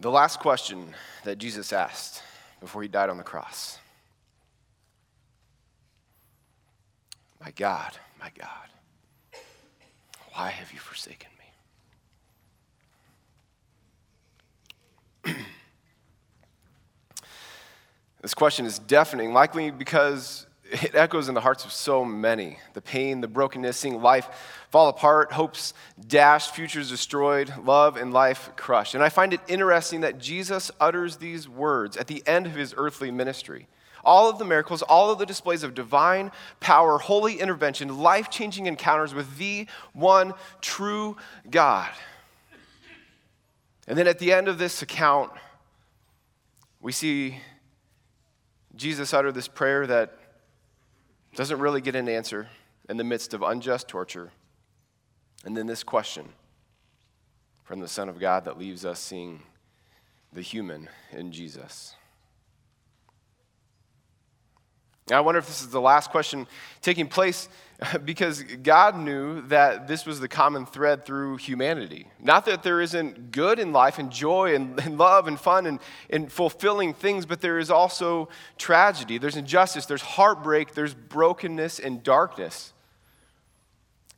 The last question that Jesus asked before he died on the cross My God, my God, why have you forsaken me? this question is deafening, likely because it echoes in the hearts of so many the pain, the brokenness, seeing life fall apart, hopes dashed, futures destroyed, love and life crushed. And I find it interesting that Jesus utters these words at the end of his earthly ministry. All of the miracles, all of the displays of divine power, holy intervention, life changing encounters with the one true God. And then at the end of this account, we see Jesus utter this prayer that doesn't really get an answer in the midst of unjust torture. And then this question from the Son of God that leaves us seeing the human in Jesus. I wonder if this is the last question taking place because God knew that this was the common thread through humanity. Not that there isn't good in life and joy and, and, love and fun and, and fulfilling things, but there is also tragedy. There's injustice, there's heartbreak, there's brokenness and darkness.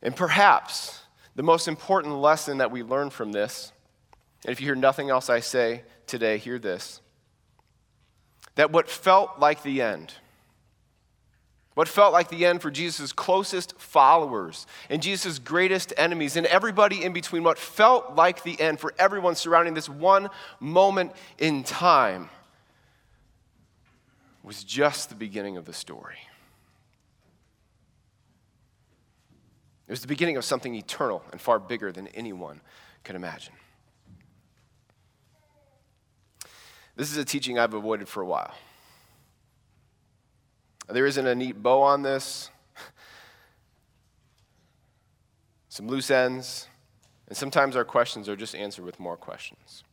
And perhaps the most important lesson that we learn from this, and if you hear nothing else I say today, hear this that what felt like the end, what felt like the end for Jesus' closest followers and Jesus' greatest enemies and everybody in between, what felt like the end for everyone surrounding this one moment in time was just the beginning of the story. It was the beginning of something eternal and far bigger than anyone could imagine. This is a teaching I've avoided for a while. There isn't a neat bow on this, some loose ends, and sometimes our questions are just answered with more questions.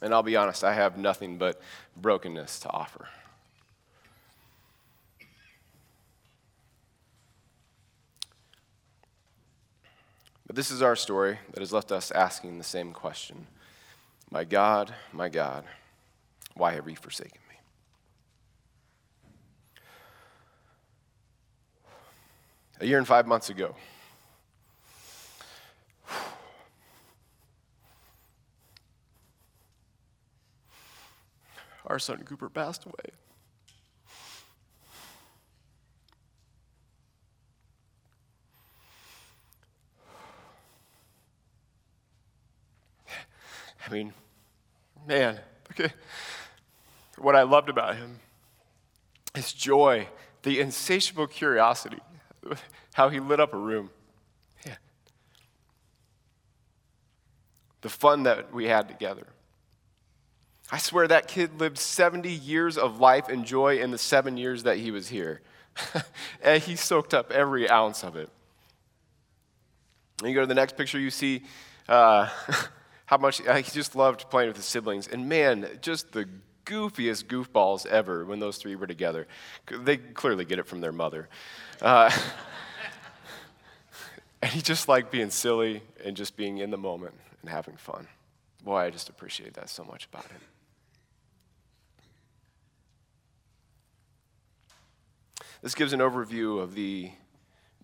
And I'll be honest, I have nothing but brokenness to offer. But this is our story that has left us asking the same question My God, my God, why have you forsaken me? A year and five months ago, our son Cooper passed away. I mean, man, okay. What I loved about him, his joy, the insatiable curiosity, how he lit up a room. Yeah. The fun that we had together. I swear that kid lived 70 years of life and joy in the seven years that he was here. and he soaked up every ounce of it. And you go to the next picture, you see uh, how much he just loved playing with his siblings. And man, just the goofiest goofballs ever when those three were together. They clearly get it from their mother. Uh, and he just liked being silly and just being in the moment and having fun. Boy, I just appreciate that so much about him. This gives an overview of the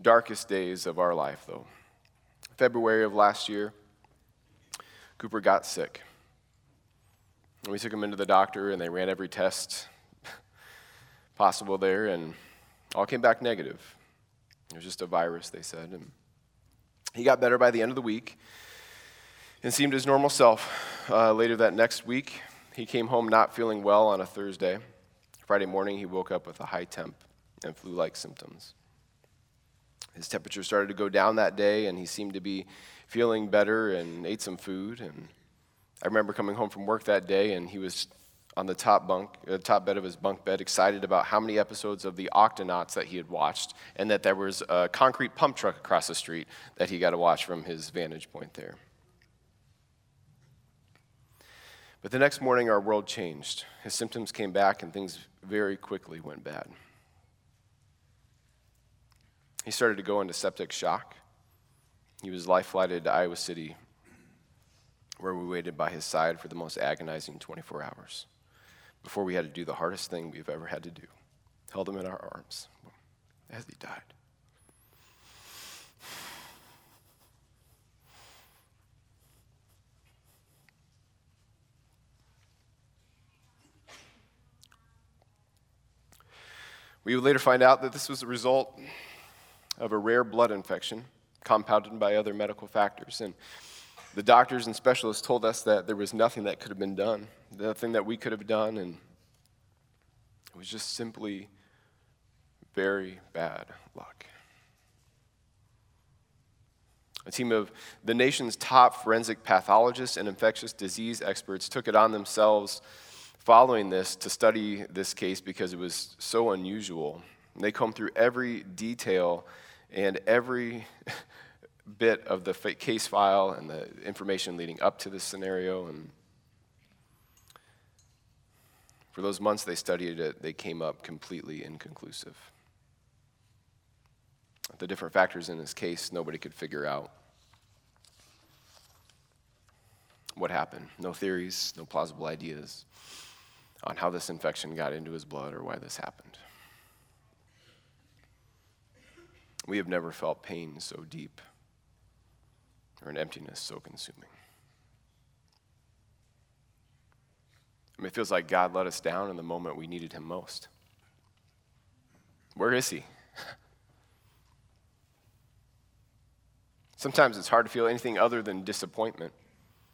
darkest days of our life, though. February of last year, Cooper got sick. And we took him into the doctor, and they ran every test possible there, and all came back negative. It was just a virus, they said. And he got better by the end of the week and seemed his normal self. Uh, later that next week, he came home not feeling well on a Thursday. Friday morning, he woke up with a high temp and flu like symptoms. His temperature started to go down that day, and he seemed to be feeling better and ate some food. And I remember coming home from work that day, and he was on the top bunk, the uh, top bed of his bunk bed, excited about how many episodes of the Octonauts that he had watched, and that there was a concrete pump truck across the street that he got to watch from his vantage point there. But the next morning, our world changed. His symptoms came back, and things very quickly went bad. He started to go into septic shock. He was life flighted to Iowa City where we waited by his side for the most agonizing 24 hours before we had to do the hardest thing we've ever had to do held him in our arms as he died. We would later find out that this was a result of a rare blood infection compounded by other medical factors. And the doctors and specialists told us that there was nothing that could have been done, nothing that we could have done, and it was just simply very bad luck. A team of the nation's top forensic pathologists and infectious disease experts took it on themselves following this to study this case because it was so unusual. And they combed through every detail and every bit of the case file and the information leading up to this scenario. And for those months they studied it, they came up completely inconclusive. The different factors in this case, nobody could figure out what happened. No theories, no plausible ideas on how this infection got into his blood or why this happened. We have never felt pain so deep or an emptiness so consuming. I mean, it feels like God let us down in the moment we needed him most. Where is he? Sometimes it's hard to feel anything other than disappointment.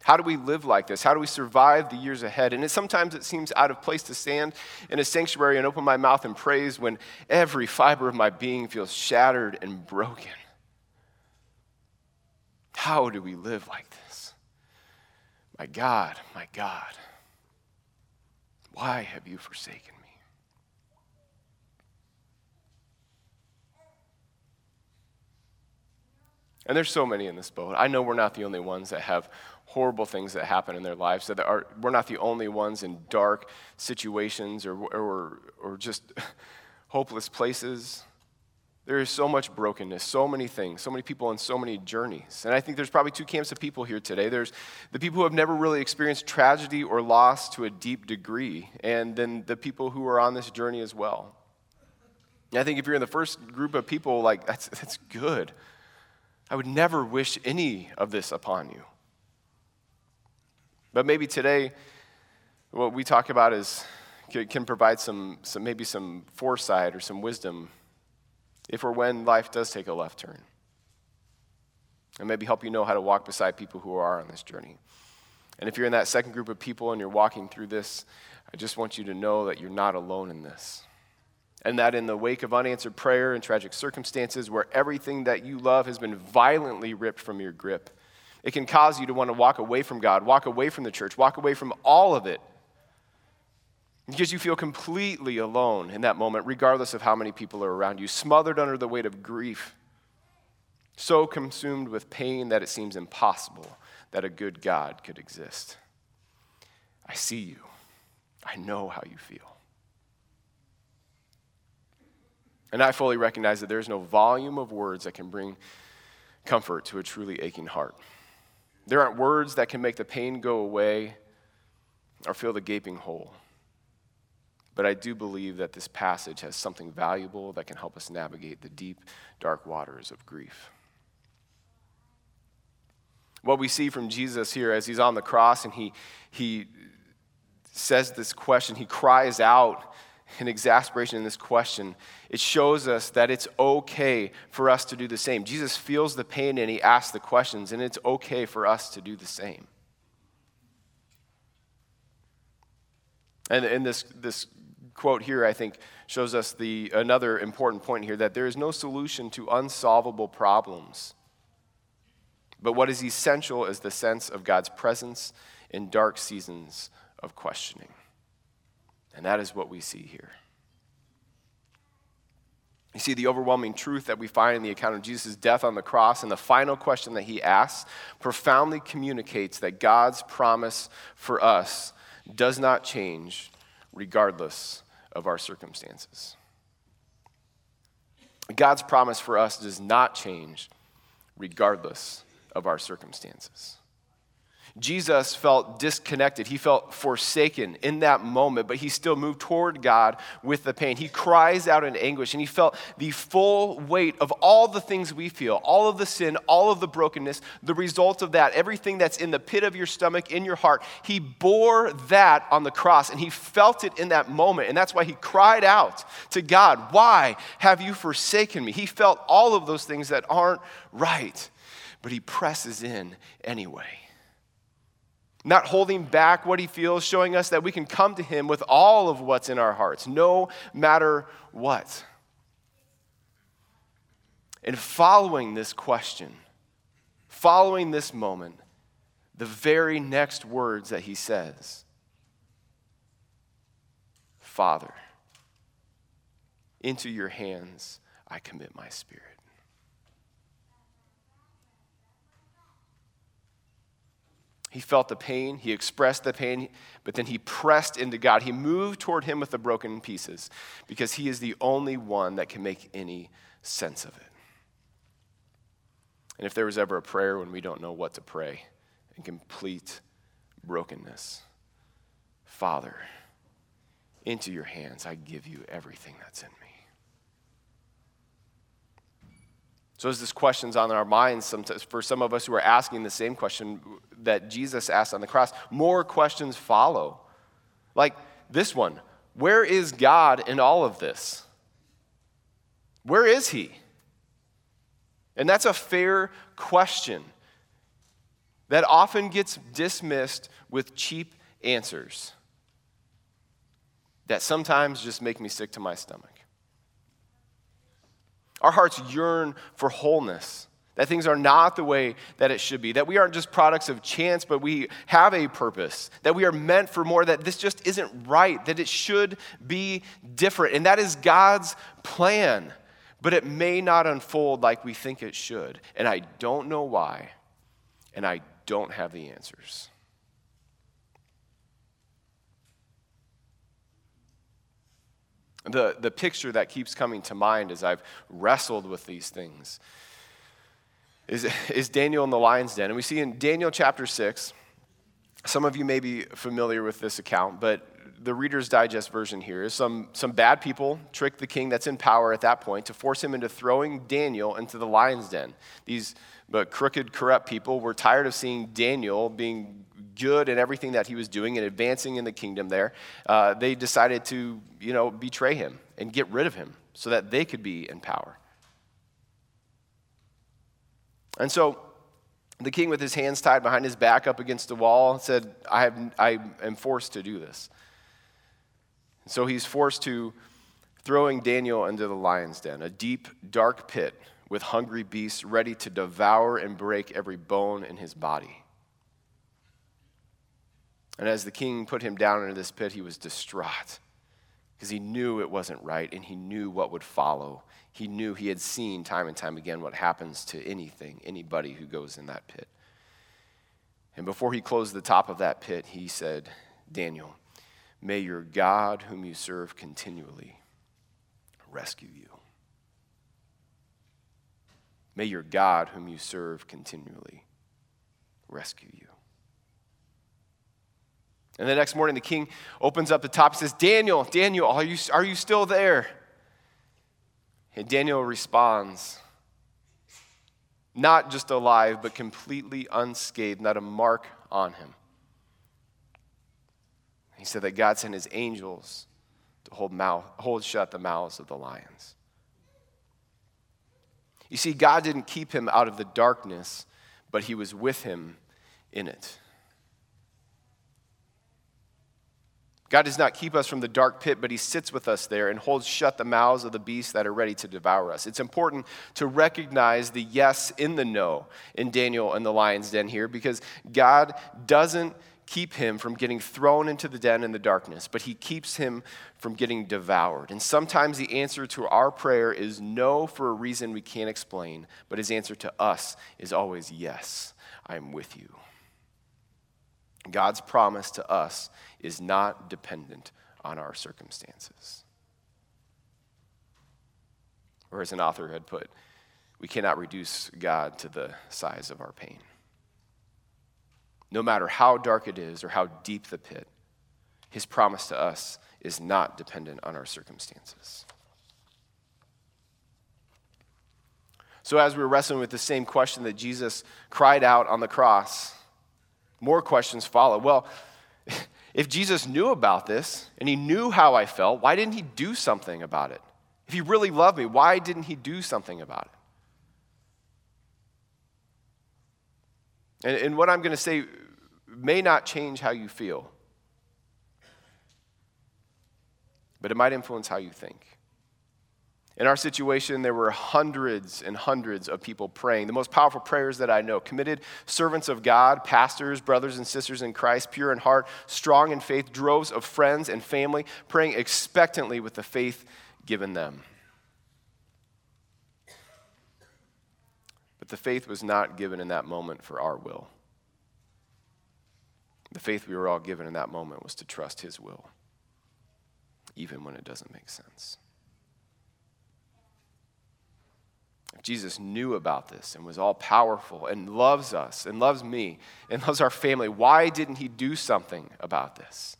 How do we live like this? How do we survive the years ahead? And it, sometimes it seems out of place to stand in a sanctuary and open my mouth and praise when every fiber of my being feels shattered and broken. How do we live like this? My God, my God, why have you forsaken me? And there's so many in this boat. I know we're not the only ones that have horrible things that happen in their lives. So that are, we're not the only ones in dark situations or, or, or just hopeless places. There is so much brokenness, so many things, so many people on so many journeys. And I think there's probably two camps of people here today. There's the people who have never really experienced tragedy or loss to a deep degree, and then the people who are on this journey as well. And I think if you're in the first group of people, like, that's, that's good. I would never wish any of this upon you. But maybe today, what we talk about is can provide some, some maybe some foresight or some wisdom if or when life does take a left turn. And maybe help you know how to walk beside people who are on this journey. And if you're in that second group of people and you're walking through this, I just want you to know that you're not alone in this and that in the wake of unanswered prayer and tragic circumstances where everything that you love has been violently ripped from your grip, it can cause you to want to walk away from God, walk away from the church, walk away from all of it. Because you feel completely alone in that moment, regardless of how many people are around you, smothered under the weight of grief, so consumed with pain that it seems impossible that a good God could exist. I see you. I know how you feel. And I fully recognize that there's no volume of words that can bring comfort to a truly aching heart. There aren't words that can make the pain go away or fill the gaping hole. But I do believe that this passage has something valuable that can help us navigate the deep, dark waters of grief. What we see from Jesus here as he's on the cross and he, he says this question, he cries out in exasperation in this question, it shows us that it's okay for us to do the same. Jesus feels the pain and he asks the questions, and it's okay for us to do the same. And, and this, this quote here, I think, shows us the, another important point here that there is no solution to unsolvable problems. But what is essential is the sense of God's presence in dark seasons of questioning. And that is what we see here. You see, the overwhelming truth that we find in the account of Jesus' death on the cross and the final question that he asks profoundly communicates that God's promise for us does not change regardless of our circumstances. God's promise for us does not change regardless of our circumstances. Jesus felt disconnected. He felt forsaken in that moment, but he still moved toward God with the pain. He cries out in anguish, and he felt the full weight of all the things we feel, all of the sin, all of the brokenness, the result of that, everything that's in the pit of your stomach, in your heart. He bore that on the cross, and he felt it in that moment. And that's why he cried out to God, Why have you forsaken me? He felt all of those things that aren't right, but he presses in anyway not holding back what he feels, showing us that we can come to him with all of what's in our hearts, no matter what. And following this question, following this moment, the very next words that he says Father, into your hands I commit my spirit. He felt the pain, he expressed the pain, but then he pressed into God. He moved toward him with the broken pieces because he is the only one that can make any sense of it. And if there was ever a prayer when we don't know what to pray in complete brokenness, Father, into your hands I give you everything that's in me. So, as this question's on our minds, for some of us who are asking the same question that Jesus asked on the cross, more questions follow. Like this one Where is God in all of this? Where is He? And that's a fair question that often gets dismissed with cheap answers that sometimes just make me sick to my stomach. Our hearts yearn for wholeness, that things are not the way that it should be, that we aren't just products of chance, but we have a purpose, that we are meant for more, that this just isn't right, that it should be different. And that is God's plan, but it may not unfold like we think it should. And I don't know why, and I don't have the answers. The, the picture that keeps coming to mind as I've wrestled with these things is, is Daniel in the lion's den. And we see in Daniel chapter 6, some of you may be familiar with this account, but the Reader's Digest version here is some, some bad people trick the king that's in power at that point to force him into throwing Daniel into the lion's den. These but crooked, corrupt people were tired of seeing Daniel being good in everything that he was doing and advancing in the kingdom there. Uh, they decided to, you know, betray him and get rid of him so that they could be in power. And so the king, with his hands tied behind his back up against the wall, said, I, have, I am forced to do this. And so he's forced to throwing Daniel into the lion's den, a deep, dark pit with hungry beasts ready to devour and break every bone in his body. And as the king put him down into this pit, he was distraught because he knew it wasn't right and he knew what would follow. He knew he had seen time and time again what happens to anything, anybody who goes in that pit. And before he closed the top of that pit, he said, Daniel, may your God, whom you serve continually, rescue you. May your God, whom you serve continually, rescue you. And the next morning, the king opens up the top and says, Daniel, Daniel, are you, are you still there? And Daniel responds, not just alive, but completely unscathed, not a mark on him. He said that God sent his angels to hold, mouth, hold shut the mouths of the lions. You see, God didn't keep him out of the darkness, but he was with him in it. God does not keep us from the dark pit, but He sits with us there and holds shut the mouths of the beasts that are ready to devour us. It's important to recognize the yes in the no in Daniel and the lion's den here because God doesn't keep him from getting thrown into the den in the darkness, but He keeps him from getting devoured. And sometimes the answer to our prayer is no for a reason we can't explain, but His answer to us is always yes, I'm with you. God's promise to us is not dependent on our circumstances. Or, as an author had put, we cannot reduce God to the size of our pain. No matter how dark it is or how deep the pit, his promise to us is not dependent on our circumstances. So, as we're wrestling with the same question that Jesus cried out on the cross, more questions follow. Well, if Jesus knew about this and he knew how I felt, why didn't he do something about it? If he really loved me, why didn't he do something about it? And, and what I'm going to say may not change how you feel, but it might influence how you think. In our situation, there were hundreds and hundreds of people praying. The most powerful prayers that I know committed servants of God, pastors, brothers and sisters in Christ, pure in heart, strong in faith, droves of friends and family, praying expectantly with the faith given them. But the faith was not given in that moment for our will. The faith we were all given in that moment was to trust His will, even when it doesn't make sense. If Jesus knew about this and was all powerful and loves us and loves me and loves our family, why didn't he do something about this?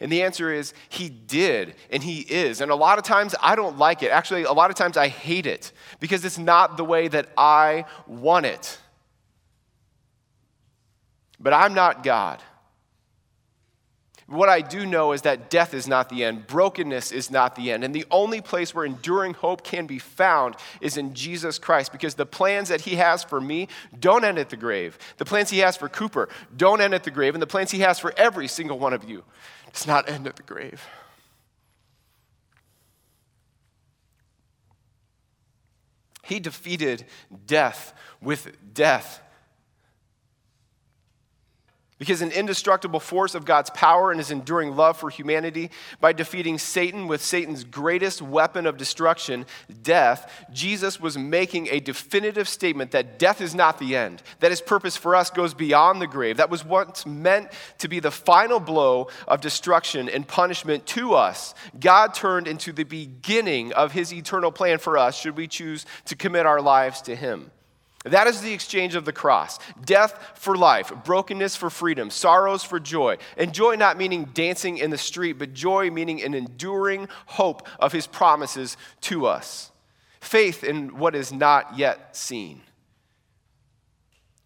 And the answer is he did, and he is. And a lot of times I don't like it. Actually, a lot of times I hate it because it's not the way that I want it. But I'm not God. What I do know is that death is not the end, brokenness is not the end. And the only place where enduring hope can be found is in Jesus Christ because the plans that He has for me don't end at the grave. The plans He has for Cooper don't end at the grave. And the plans He has for every single one of you does not end at the grave. He defeated death with death because an indestructible force of God's power and his enduring love for humanity, by defeating Satan with Satan's greatest weapon of destruction, death, Jesus was making a definitive statement that death is not the end, that his purpose for us goes beyond the grave. That was once meant to be the final blow of destruction and punishment to us. God turned into the beginning of his eternal plan for us, should we choose to commit our lives to him. That is the exchange of the cross death for life, brokenness for freedom, sorrows for joy. And joy not meaning dancing in the street, but joy meaning an enduring hope of his promises to us. Faith in what is not yet seen.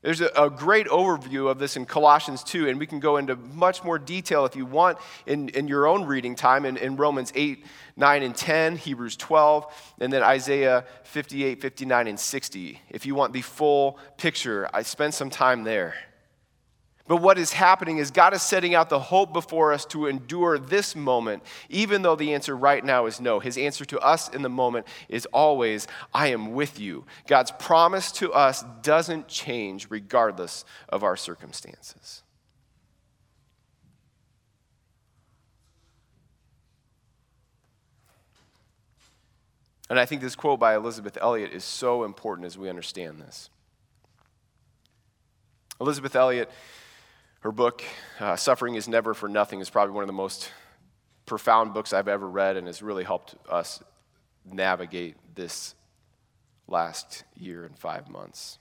There's a, a, great overview of this in Colossians 2, and we can go into much more detail if you want in, in your own reading time in, in Romans 8, 9, and 10, Hebrews 12, and then Isaiah 58, 59, and 60. If you want the full picture, I spend some time there. But what is happening is God is setting out the hope before us to endure this moment, even though the answer right now is no. His answer to us in the moment is always, I am with you. God's promise to us doesn't change regardless of our circumstances. And I think this quote by Elisabeth Elliot is so important as we understand this. Elisabeth Elliot her book, uh, Suffering is Never for Nothing, is probably one of the most profound books I've ever read and has really helped us navigate this last year and five months.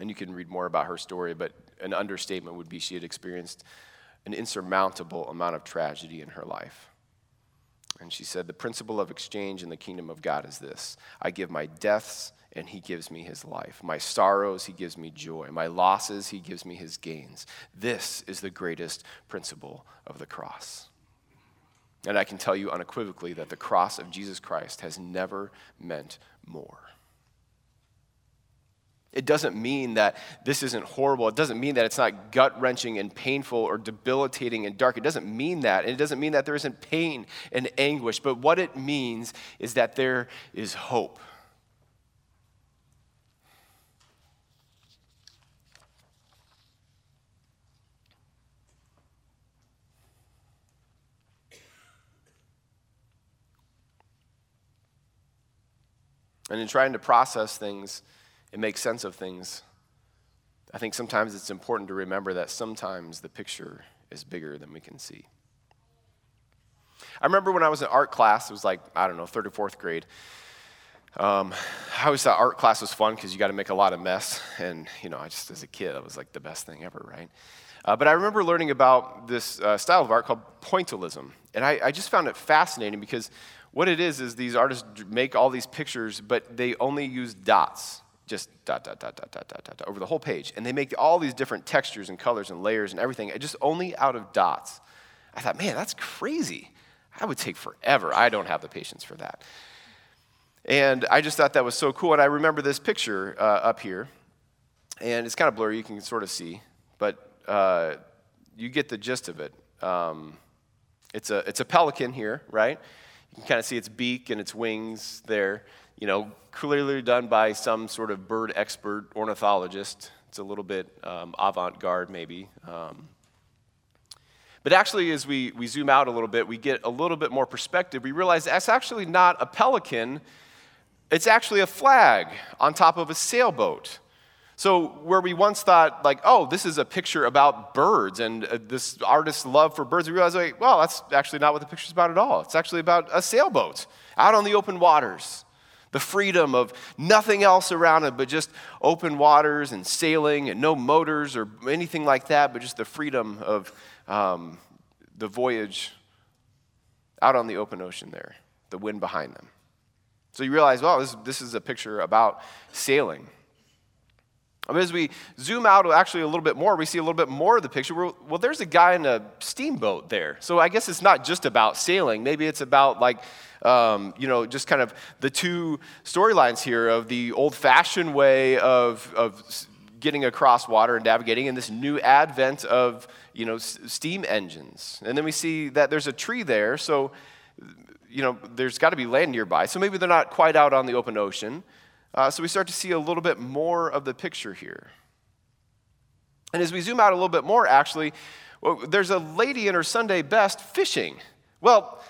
And you can read more about her story, but an understatement would be she had experienced an insurmountable amount of tragedy in her life. And she said, The principle of exchange in the kingdom of God is this I give my deaths and he gives me his life. My sorrows, he gives me joy. My losses, he gives me his gains. This is the greatest principle of the cross. And I can tell you unequivocally that the cross of Jesus Christ has never meant more. It doesn't mean that this isn't horrible. It doesn't mean that it's not gut wrenching and painful or debilitating and dark. It doesn't mean that. And it doesn't mean that there isn't pain and anguish. But what it means is that there is hope. And in trying to process things and make sense of things, I think sometimes it's important to remember that sometimes the picture is bigger than we can see. I remember when I was in art class, it was like, I don't know, third or fourth grade. Um, I always thought art class was fun because you got to make a lot of mess. And, you know, I just, as a kid, that was like the best thing ever, right? Uh, but I remember learning about this uh, style of art called pointillism. And I, I just found it fascinating because what it is is these artists make all these pictures, but they only use dots, just dot, dot, dot, dot, dot, dot, dot, over the whole page. And they make all these different textures and colors and layers and everything, just only out of dots. I thought, man, that's crazy. That would take forever. I don't have the patience for that. And I just thought that was so cool. And I remember this picture uh, up here, and it's kind of blurry, you can sort of see, but uh, you get the gist of it. Um, it's, a, it's a pelican here, right? You can kind of see its beak and its wings there. You know, clearly done by some sort of bird expert ornithologist. It's a little bit um, avant garde, maybe. Um, but actually, as we, we zoom out a little bit, we get a little bit more perspective. We realize that's actually not a pelican, it's actually a flag on top of a sailboat. So, where we once thought, like, oh, this is a picture about birds and uh, this artist's love for birds, we realize, like, well, that's actually not what the picture's about at all. It's actually about a sailboat out on the open waters. The freedom of nothing else around it but just open waters and sailing and no motors or anything like that, but just the freedom of um, the voyage out on the open ocean there, the wind behind them. So you realize, well, this, this is a picture about sailing. Mean, as we zoom out actually a little bit more, we see a little bit more of the picture. Well, there's a guy in a steamboat there. So I guess it's not just about sailing. Maybe it's about, like, um, you know, just kind of the two storylines here of the old fashioned way of, of getting across water and navigating and this new advent of, you know, steam engines. And then we see that there's a tree there. So, you know, there's got to be land nearby. So maybe they're not quite out on the open ocean. Uh, so we start to see a little bit more of the picture here. And as we zoom out a little bit more, actually, well, there's a lady in her Sunday best fishing. Well,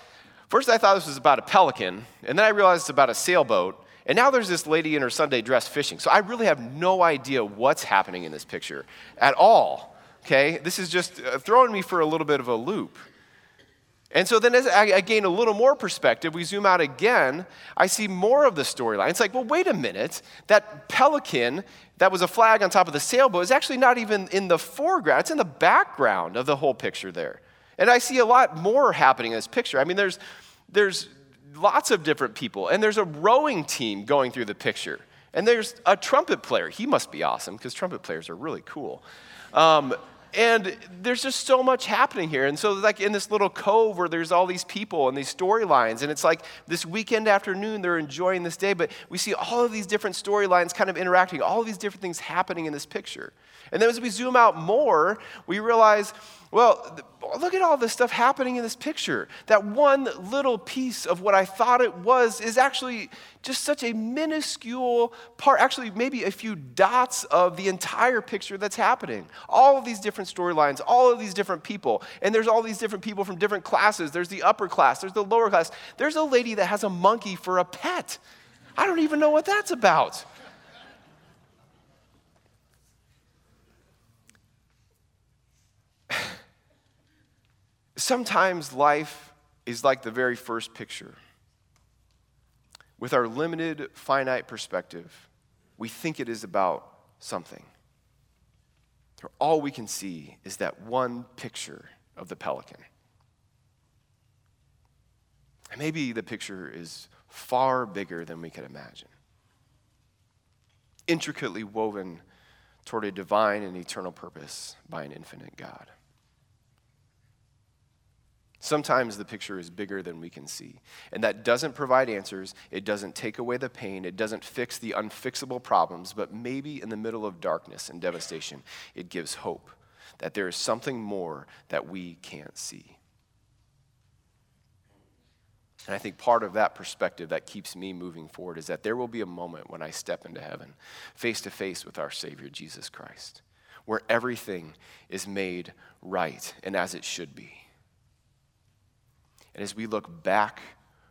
first I thought this was about a pelican, and then I realized it's about a sailboat. And now there's this lady in her Sunday dress fishing. So I really have no idea what's happening in this picture at all. Okay? This is just uh, throwing me for a little bit of a loop. And so then as I gain a little more perspective, we zoom out again, I see more of the storyline. It's like, well, wait a minute. That pelican that was a flag on top of the sailboat is actually not even in the foreground, it's in the background of the whole picture there. And I see a lot more happening in this picture. I mean, there's, there's lots of different people, and there's a rowing team going through the picture. And there's a trumpet player. He must be awesome because trumpet players are really cool. Um, and there's just so much happening here. And so, like in this little cove where there's all these people and these storylines, and it's like this weekend afternoon, they're enjoying this day, but we see all of these different storylines kind of interacting, all of these different things happening in this picture. And then as we zoom out more, we realize well, look at all this stuff happening in this picture. That one little piece of what I thought it was is actually just such a minuscule part, actually, maybe a few dots of the entire picture that's happening. All of these different storylines, all of these different people. And there's all these different people from different classes. There's the upper class, there's the lower class. There's a lady that has a monkey for a pet. I don't even know what that's about. Sometimes life is like the very first picture. With our limited, finite perspective, we think it is about something. All we can see is that one picture of the pelican. And maybe the picture is far bigger than we could imagine, intricately woven toward a divine and eternal purpose by an infinite God. Sometimes the picture is bigger than we can see. And that doesn't provide answers. It doesn't take away the pain. It doesn't fix the unfixable problems. But maybe in the middle of darkness and devastation, it gives hope that there is something more that we can't see. And I think part of that perspective that keeps me moving forward is that there will be a moment when I step into heaven, face to face with our Savior, Jesus Christ, where everything is made right and as it should be. And as we look back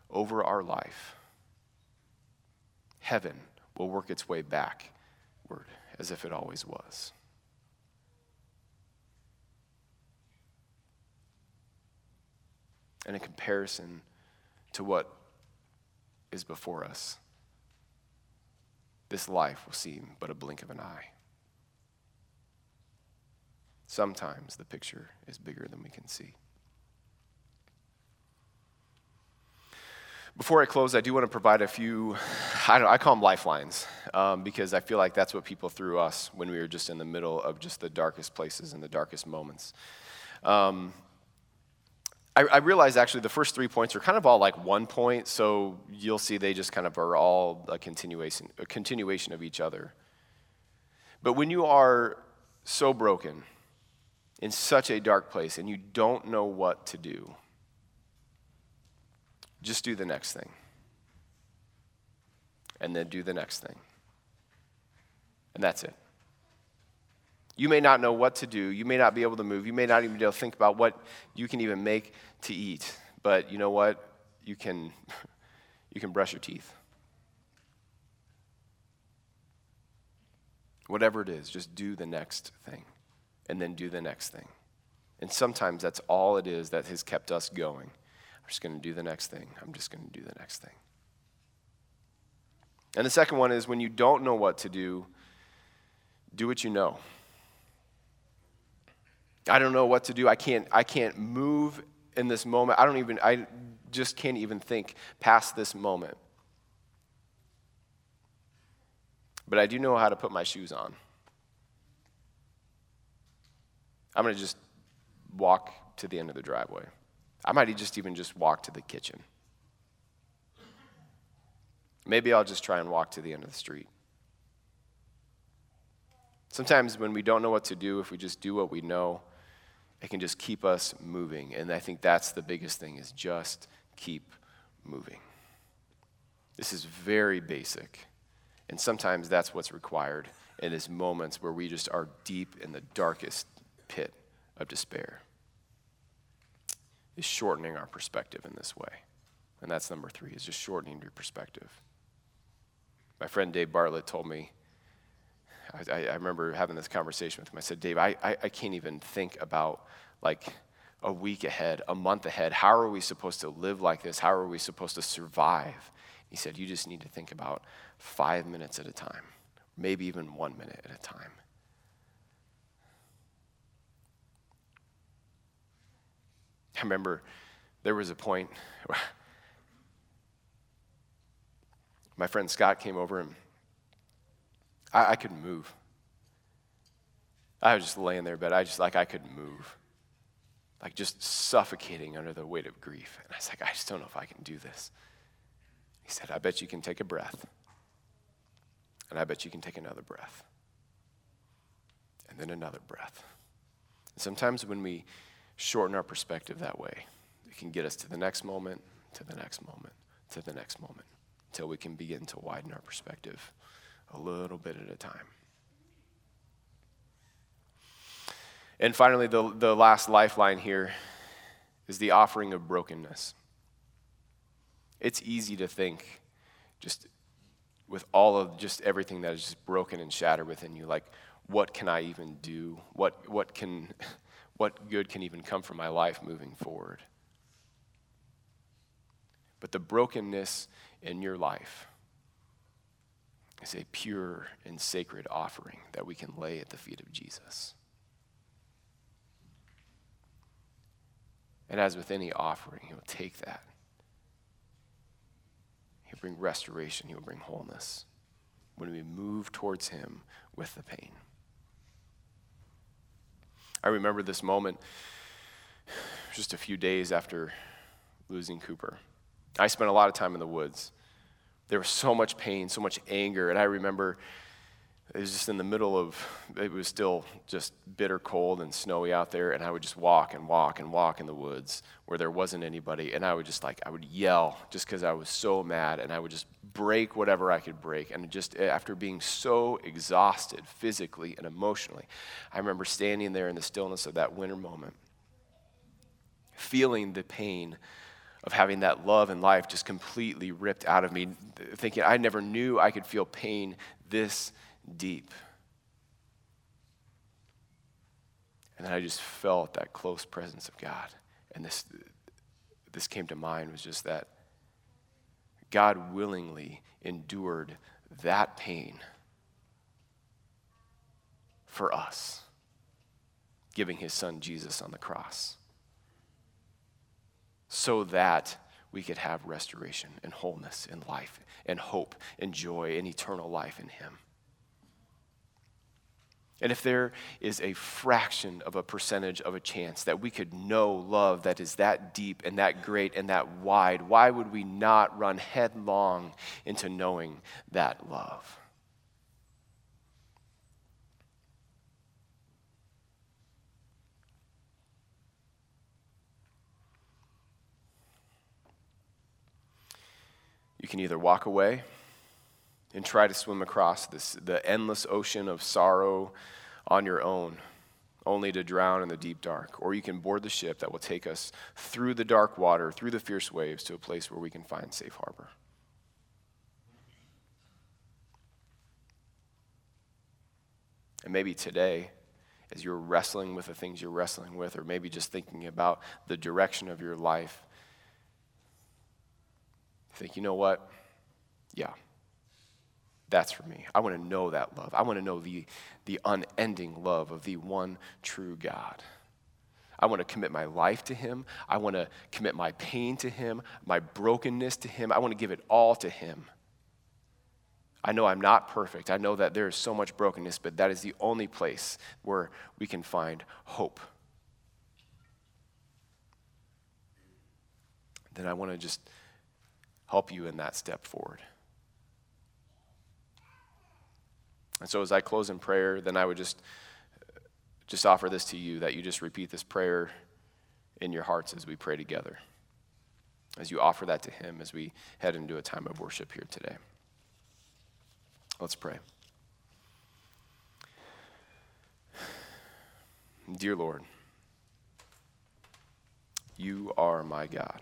over our life, heaven will work its way backward as if it always was. And in comparison to what is before us, this life will seem but a blink of an eye. Sometimes the picture is bigger than we can see. Before I close, I do want to provide a few, I, I call them lifelines, um, because I feel like that's what people threw us when we were just in the middle of just the darkest places and the darkest moments. Um, I, I realize actually the first three points are kind of all like one point, so you'll see they just kind of are all a continuation, a continuation of each other. But when you are so broken, in such a dark place, and you don't know what to do, just do the next thing. And then do the next thing. And that's it. You may not know what to do. You may not be able to move. You may not even be able to think about what you can even make to eat. But you know what? You can, you can brush your teeth. Whatever it is, just do the next thing and then do the next thing. And sometimes that's all it is that has kept us going. I'm just going to do the next thing. I'm just going to do the next thing. And the second one is when you don't know what to do, do what you know. I don't know what to do. I can't, I can't move in this moment. I don't even, I just can't even think past this moment. But I do know how to put my shoes on. I'm going to just walk to the end of the driveway. I might just even just walk to the kitchen. Maybe I'll just try and walk to the end of the street. Sometimes when we don't know what to do, if we just do what we know, it can just keep us moving. And I think that's the biggest thing is just keep moving. This is very basic. And sometimes that's what's required in these moments where we just are deep in the darkest pit of despair is shortening our perspective in this way. And that's number three, is just shortening your perspective. My friend Dave Bartlett told me, I, I remember having this conversation with him. I said, Dave, I, I, I can't even think about like a week ahead, a month ahead. How are we supposed to live like this? How are we supposed to survive? He said, You just need to think about five minutes at a time, maybe even one minute at a time. I remember there was a point where my friend Scott came over and I, I couldn't move. I was just laying there but. I just like I couldn't move. Like just suffocating under the weight of grief. And I was like, I just don't know if I can do this. He said, I bet you can take a breath. And I bet you can take another breath. And then another breath. And sometimes when we shorten our perspective that way. It can get us to the next moment, to the next moment, to the next moment, until we can begin to widen our perspective a little bit at a time. And finally, the, the last lifeline here is the offering of brokenness. It's easy to think, just with all of just everything that is just broken and shattered within you, like, what can I even do? What, what can what good can even come from my life moving forward. But the brokenness in your life is a pure and sacred offering that we can lay at the feet of Jesus. And as with any offering, He will take that. He'll bring restoration, He'll bring wholeness when we move towards Him with the pain. I remember this moment just a few days after losing Cooper. I spent a lot of time in the woods. There was so much pain, so much anger, and I remember it was just in the middle of it was still just bitter cold and snowy out there and i would just walk and walk and walk in the woods where there wasn't anybody and i would just like i would yell just because i was so mad and i would just break whatever i could break and just eh, after being so exhausted physically and emotionally i remember standing there in the stillness of that winter moment feeling the pain of having that love and life just completely ripped out of me thinking i never knew i could feel pain this deep. And then I just felt that close presence of God. And this, this came to mind was just that God willingly endured that pain for us, giving his son Jesus on the cross, so that we could have restoration and wholeness and life and hope and joy and eternal life in him. And if there is a fraction of a percentage of a chance that we could know love that is that deep and that great and that wide, why would we not run headlong into knowing that love? You can either walk away and try to swim across this, the endless ocean of sorrow on your own, only to drown in the deep dark. Or you can board the ship that will take us through the dark water, through the fierce waves, to a place where we can find safe harbor. And maybe today, as you're wrestling with the things you're wrestling with, or maybe just thinking about the direction of your life, think, you know what? Yeah, that's for me. I want to know that love. I want to know the, the unending love of the one true God. I want to commit my life to Him. I want to commit my pain to Him, my brokenness to Him. I want to give it all to Him. I know I'm not perfect. I know that there is so much brokenness, but that is the only place where we can find hope. Then I want to just help you in that step forward. And so as I close in prayer, then I would just just offer this to you that you just repeat this prayer in your hearts as we pray together. As you offer that to him as we head into a time of worship here today. Let's pray. Dear Lord, you are my God.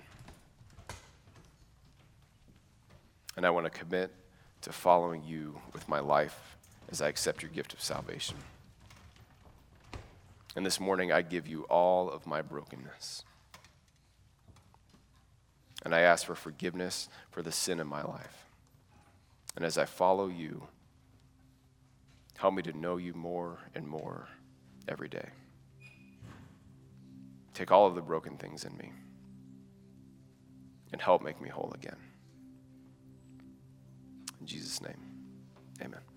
And I want to commit to following you with my life as I accept your gift of salvation. And this morning, I give you all of my brokenness. And I ask for forgiveness for the sin in my life. And as I follow you, help me to know you more and more every day. Take all of the broken things in me and help make me whole again. In Jesus' name, amen.